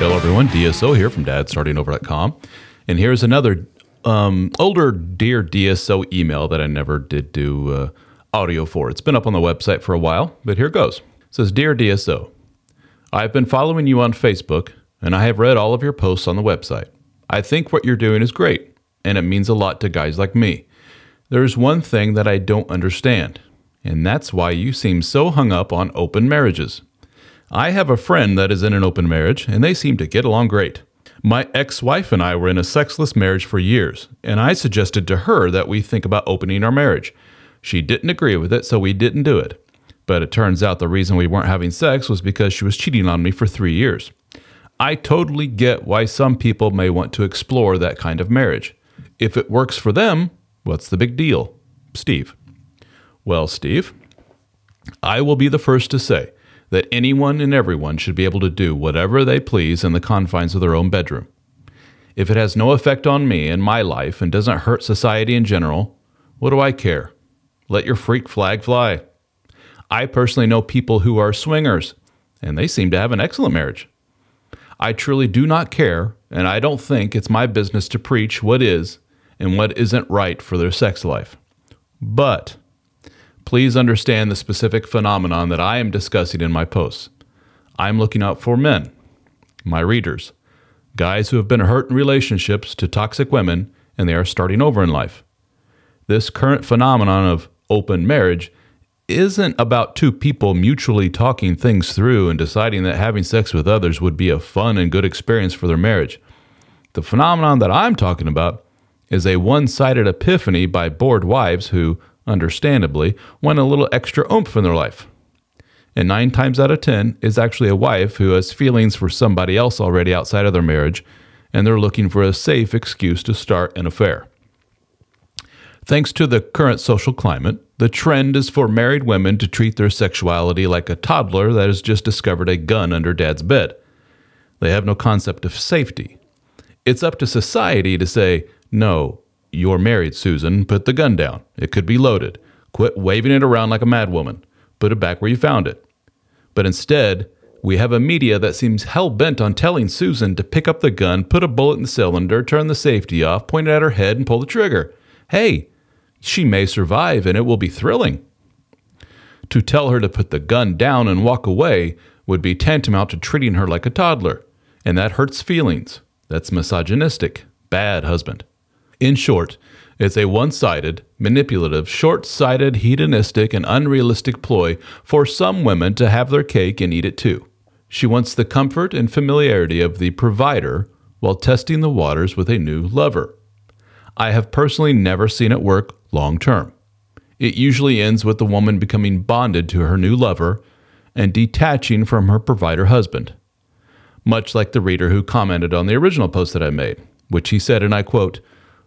Hello, everyone. DSO here from dadstartingover.com. And here's another um, older Dear DSO email that I never did do uh, audio for. It's been up on the website for a while, but here it goes. It says Dear DSO, I've been following you on Facebook and I have read all of your posts on the website. I think what you're doing is great, and it means a lot to guys like me. There's one thing that I don't understand, and that's why you seem so hung up on open marriages. I have a friend that is in an open marriage, and they seem to get along great. My ex wife and I were in a sexless marriage for years, and I suggested to her that we think about opening our marriage. She didn't agree with it, so we didn't do it. But it turns out the reason we weren't having sex was because she was cheating on me for three years. I totally get why some people may want to explore that kind of marriage. If it works for them, what's the big deal? Steve. Well, Steve, I will be the first to say that anyone and everyone should be able to do whatever they please in the confines of their own bedroom. If it has no effect on me and my life and doesn't hurt society in general, what do I care? Let your freak flag fly. I personally know people who are swingers, and they seem to have an excellent marriage. I truly do not care, and I don't think it's my business to preach what is and what isn't right for their sex life. But please understand the specific phenomenon that I am discussing in my posts. I'm looking out for men, my readers, guys who have been hurt in relationships to toxic women and they are starting over in life. This current phenomenon of open marriage isn't about two people mutually talking things through and deciding that having sex with others would be a fun and good experience for their marriage. The phenomenon that I'm talking about is a one sided epiphany by bored wives who understandably, want a little extra oomph in their life. And nine times out of ten is actually a wife who has feelings for somebody else already outside of their marriage, and they're looking for a safe excuse to start an affair. Thanks to the current social climate, the trend is for married women to treat their sexuality like a toddler that has just discovered a gun under dad's bed. They have no concept of safety. It's up to society to say, no, you're married, Susan. Put the gun down. It could be loaded. Quit waving it around like a madwoman. Put it back where you found it. But instead, we have a media that seems hell bent on telling Susan to pick up the gun, put a bullet in the cylinder, turn the safety off, point it at her head, and pull the trigger. Hey, she may survive and it will be thrilling. To tell her to put the gun down and walk away would be tantamount to treating her like a toddler, and that hurts feelings. That's misogynistic. Bad husband. In short, it's a one sided, manipulative, short sighted, hedonistic, and unrealistic ploy for some women to have their cake and eat it too. She wants the comfort and familiarity of the provider while testing the waters with a new lover. I have personally never seen it work long term. It usually ends with the woman becoming bonded to her new lover and detaching from her provider husband. Much like the reader who commented on the original post that I made, which he said, and I quote,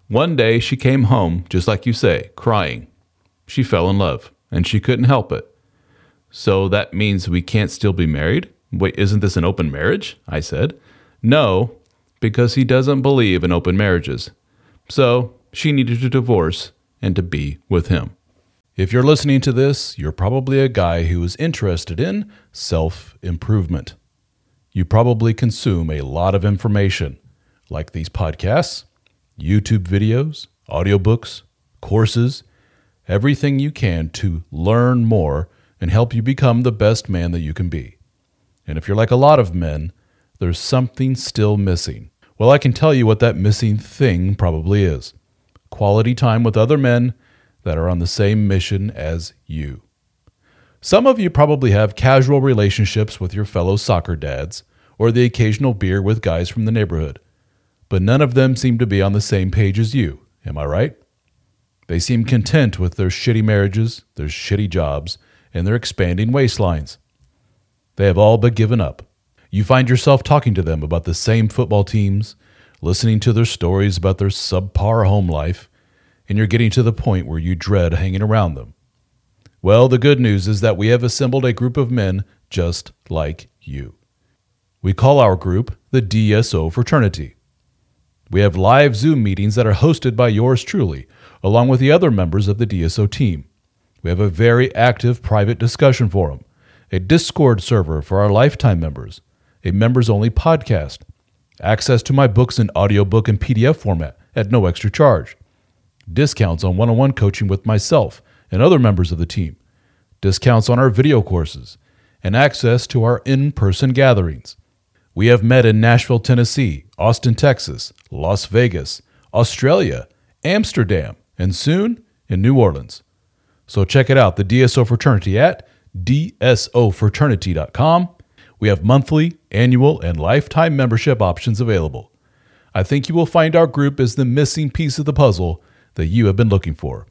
One day she came home, just like you say, crying. She fell in love, and she couldn't help it. So that means we can't still be married? Wait, isn't this an open marriage? I said. No, because he doesn't believe in open marriages. So she needed to divorce and to be with him. If you're listening to this, you're probably a guy who is interested in self improvement. You probably consume a lot of information, like these podcasts, YouTube videos, audiobooks, courses, everything you can to learn more and help you become the best man that you can be. And if you're like a lot of men, there's something still missing. Well, I can tell you what that missing thing probably is quality time with other men that are on the same mission as you. Some of you probably have casual relationships with your fellow soccer dads or the occasional beer with guys from the neighborhood, but none of them seem to be on the same page as you. Am I right? They seem content with their shitty marriages, their shitty jobs, and their expanding waistlines. They have all but given up. You find yourself talking to them about the same football teams, listening to their stories about their subpar home life, and you're getting to the point where you dread hanging around them. Well, the good news is that we have assembled a group of men just like you. We call our group the DSO Fraternity. We have live Zoom meetings that are hosted by yours truly, along with the other members of the DSO team. We have a very active private discussion forum, a Discord server for our lifetime members, a members only podcast, access to my books in audiobook and PDF format at no extra charge, discounts on one on one coaching with myself and other members of the team, discounts on our video courses, and access to our in person gatherings. We have met in Nashville, Tennessee, Austin, Texas, Las Vegas, Australia, Amsterdam, and soon in New Orleans. So check it out, the DSO Fraternity at dsofraternity.com we have monthly, annual, and lifetime membership options available. I think you will find our group is the missing piece of the puzzle that you have been looking for.